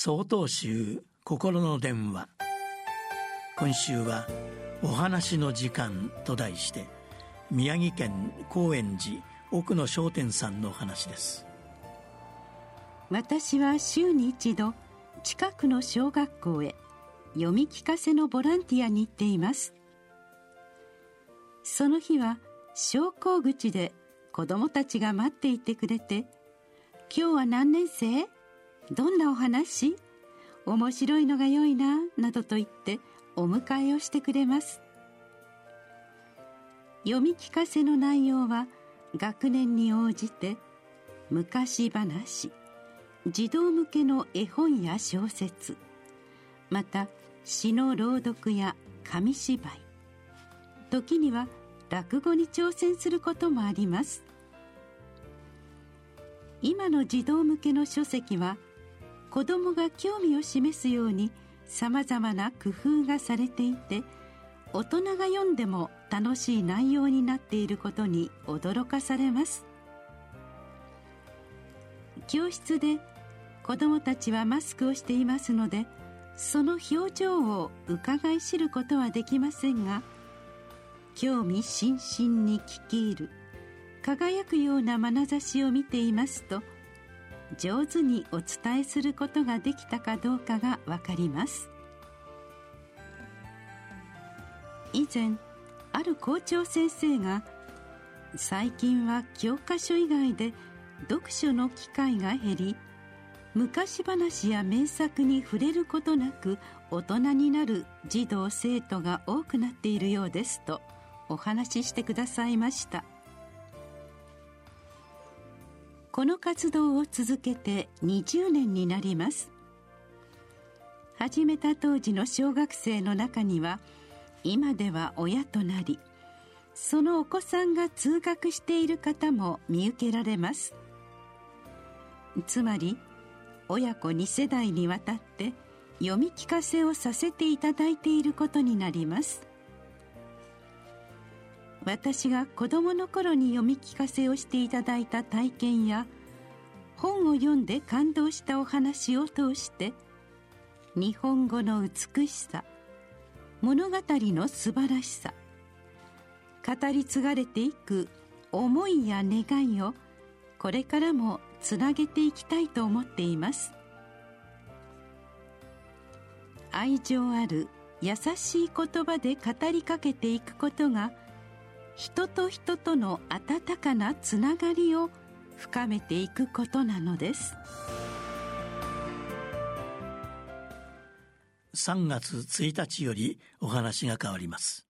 総統集心の電話。今週は「お話の時間」と題して宮城県高円寺奥野商店さんの話です。私は週に一度近くの小学校へ読み聞かせのボランティアに行っています。その日は昇降口で子供たちが待っていてくれて「今日は何年生？どんなお話？面白いのが良いな」などと言ってお迎えをしてくれます。読み聞かせの内容は学年に応じて昔話児童向けの絵本や小説また詩の朗読や紙芝居時には落語に挑戦することもあります。今の児童向けの書籍は子どもが興味を示すようにさまざまな工夫がされていて大人が読んでも楽しい内容になっていることに驚かされます。教室で子どもたちはマスクをしていますのでその表情を伺い知ることはできませんが興味津々に聞き入る輝くような眼差しを見ていますと上手にお伝えすることができたかどうかが分かります。以前ある校長先生が最近は教科書以外で読書の機会が減り昔話や名作に触れることなく大人になる児童生徒が多くなっているようですとお話ししてくださいました。この活動を続けて20年になります。始めた当時の小学生の中には今では親となりそのお子さんが通学している方も見受けられます。つまり親子2世代にわたって読み聞かせをさせていただいていることになります。私が子供の頃に読み聞かせをしていただいた体験や本を読んで感動したお話を通して日本語の美しさ物語の素晴らしさ語り継がれていく思いや願いをこれからもつなげていきたいと思っています。愛情ある優しい言葉で語りかけていくことが人と人との温かなつながりを深めていくことなのです。3月1日よりお話が変わります。